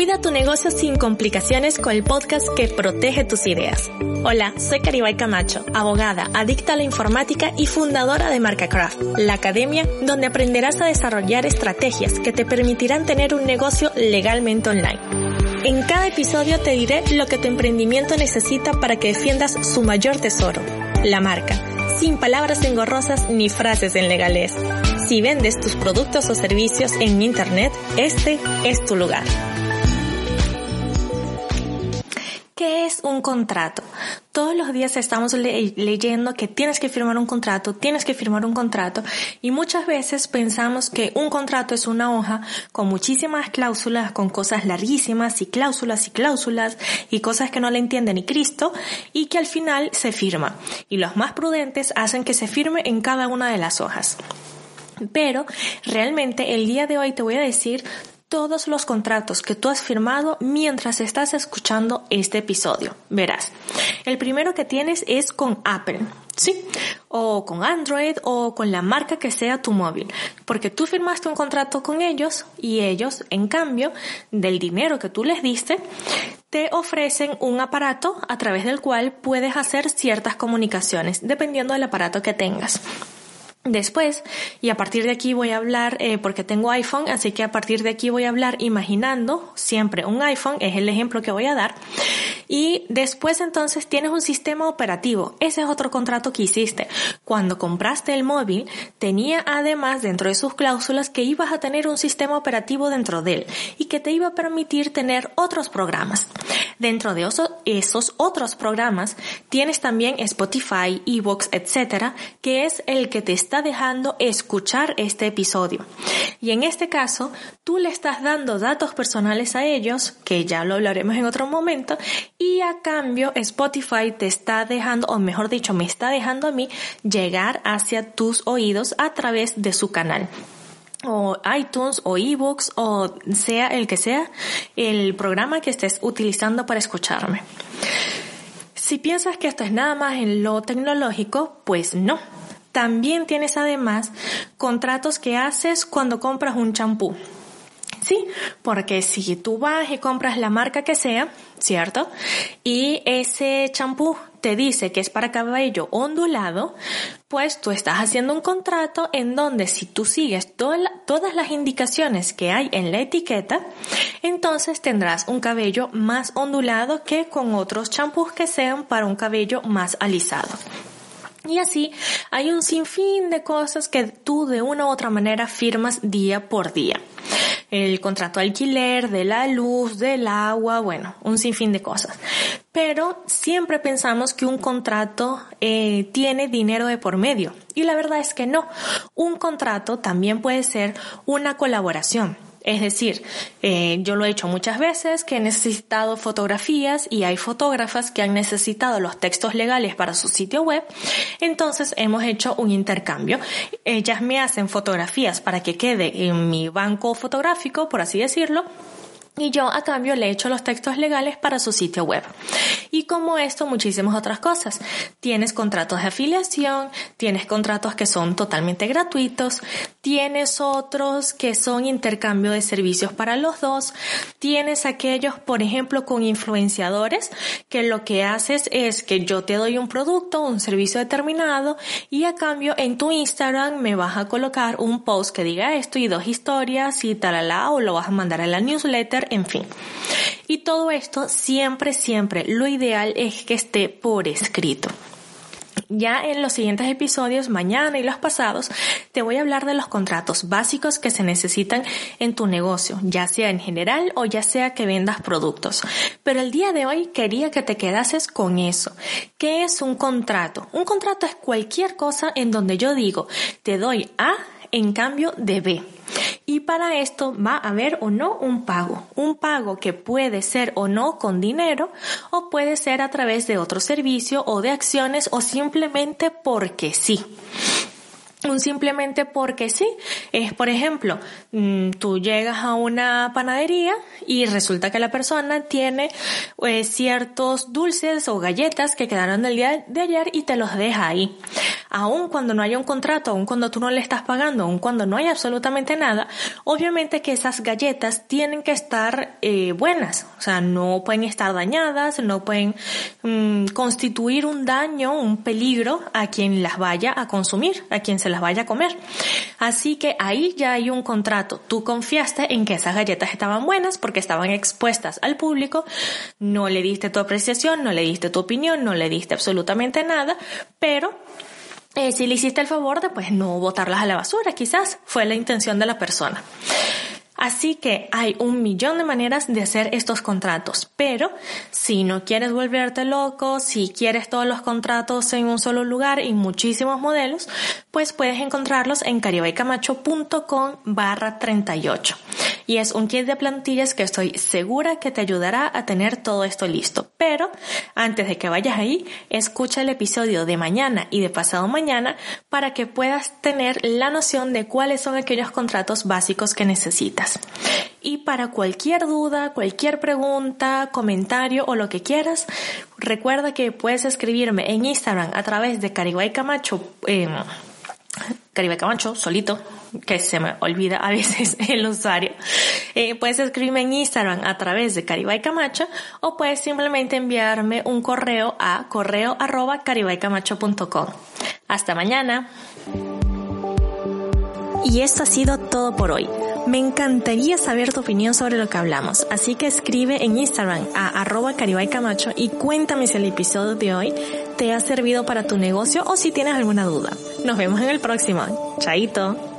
Cuida tu negocio sin complicaciones con el podcast que protege tus ideas. Hola, soy Caribay Camacho, abogada, adicta a la informática y fundadora de MarcaCraft, la academia donde aprenderás a desarrollar estrategias que te permitirán tener un negocio legalmente online. En cada episodio te diré lo que tu emprendimiento necesita para que defiendas su mayor tesoro, la marca, sin palabras engorrosas ni frases en legales. Si vendes tus productos o servicios en Internet, este es tu lugar. ¿Qué es un contrato? Todos los días estamos leyendo que tienes que firmar un contrato, tienes que firmar un contrato y muchas veces pensamos que un contrato es una hoja con muchísimas cláusulas, con cosas larguísimas y cláusulas y cláusulas y cosas que no le entiende ni Cristo y que al final se firma. Y los más prudentes hacen que se firme en cada una de las hojas. Pero realmente el día de hoy te voy a decir todos los contratos que tú has firmado mientras estás escuchando este episodio. Verás, el primero que tienes es con Apple, ¿sí? O con Android o con la marca que sea tu móvil. Porque tú firmaste un contrato con ellos y ellos, en cambio del dinero que tú les diste, te ofrecen un aparato a través del cual puedes hacer ciertas comunicaciones, dependiendo del aparato que tengas. Después, y a partir de aquí voy a hablar, eh, porque tengo iPhone, así que a partir de aquí voy a hablar imaginando siempre un iPhone, es el ejemplo que voy a dar. Y después entonces tienes un sistema operativo. Ese es otro contrato que hiciste. Cuando compraste el móvil, tenía además dentro de sus cláusulas que ibas a tener un sistema operativo dentro de él y que te iba a permitir tener otros programas. Dentro de esos otros programas tienes también Spotify, Evox, etcétera, que es el que te está dejando escuchar este episodio. Y en este caso, tú le estás dando datos personales a ellos, que ya lo hablaremos en otro momento, y a cambio Spotify te está dejando, o mejor dicho, me está dejando a mí llegar hacia tus oídos a través de su canal o iTunes o eBooks o sea el que sea el programa que estés utilizando para escucharme. Si piensas que esto es nada más en lo tecnológico, pues no. También tienes además contratos que haces cuando compras un champú. Sí, porque si tú vas y compras la marca que sea, ¿cierto? Y ese champú te dice que es para cabello ondulado, pues tú estás haciendo un contrato en donde si tú sigues todas las indicaciones que hay en la etiqueta, entonces tendrás un cabello más ondulado que con otros champús que sean para un cabello más alisado. Y así hay un sinfín de cosas que tú de una u otra manera firmas día por día el contrato de alquiler, de la luz, del agua, bueno, un sinfín de cosas. Pero siempre pensamos que un contrato eh, tiene dinero de por medio. Y la verdad es que no. Un contrato también puede ser una colaboración. Es decir, eh, yo lo he hecho muchas veces que he necesitado fotografías y hay fotógrafas que han necesitado los textos legales para su sitio web. Entonces hemos hecho un intercambio. Ellas me hacen fotografías para que quede en mi banco fotográfico, por así decirlo y yo a cambio le echo los textos legales para su sitio web. Y como esto, muchísimas otras cosas. Tienes contratos de afiliación, tienes contratos que son totalmente gratuitos, tienes otros que son intercambio de servicios para los dos, tienes aquellos, por ejemplo, con influenciadores, que lo que haces es que yo te doy un producto, un servicio determinado, y a cambio en tu Instagram me vas a colocar un post que diga esto y dos historias y talala, o lo vas a mandar a la newsletter en fin. Y todo esto siempre, siempre, lo ideal es que esté por escrito. Ya en los siguientes episodios, mañana y los pasados, te voy a hablar de los contratos básicos que se necesitan en tu negocio, ya sea en general o ya sea que vendas productos. Pero el día de hoy quería que te quedases con eso. ¿Qué es un contrato? Un contrato es cualquier cosa en donde yo digo, te doy A en cambio de B. Y para esto va a haber o no un pago. Un pago que puede ser o no con dinero o puede ser a través de otro servicio o de acciones o simplemente porque sí. Un simplemente porque sí. Es, por ejemplo, mm, tú llegas a una panadería y resulta que la persona tiene eh, ciertos dulces o galletas que quedaron del día de ayer y te los deja ahí. Aun cuando no haya un contrato, aun cuando tú no le estás pagando, aun cuando no hay absolutamente nada, obviamente que esas galletas tienen que estar eh, buenas, o sea, no pueden estar dañadas, no pueden mm, constituir un daño, un peligro a quien las vaya a consumir, a quien se las vaya a comer. Así que ahí ya hay un contrato. Tú confiaste en que esas galletas estaban buenas porque estaban expuestas al público, no le diste tu apreciación, no le diste tu opinión, no le diste absolutamente nada, pero eh, si le hiciste el favor de pues no botarlas a la basura, quizás fue la intención de la persona. Así que hay un millón de maneras de hacer estos contratos, pero si no quieres volverte loco, si quieres todos los contratos en un solo lugar y muchísimos modelos, pues puedes encontrarlos en caribaycamacho.com barra 38. Y es un kit de plantillas que estoy segura que te ayudará a tener todo esto listo. Pero antes de que vayas ahí, escucha el episodio de mañana y de pasado mañana para que puedas tener la noción de cuáles son aquellos contratos básicos que necesitas. Y para cualquier duda, cualquier pregunta, comentario o lo que quieras, recuerda que puedes escribirme en Instagram a través de Caribay Camacho, eh, Caribay Camacho, solito, que se me olvida a veces el usuario. Eh, puedes escribirme en Instagram a través de Caribay Camacho o puedes simplemente enviarme un correo a correo arroba caribaycamacho.com. Hasta mañana. Y esto ha sido todo por hoy. Me encantaría saber tu opinión sobre lo que hablamos, así que escribe en Instagram a arroba caribaycamacho y cuéntame si el episodio de hoy te ha servido para tu negocio o si tienes alguna duda. Nos vemos en el próximo. Chaito.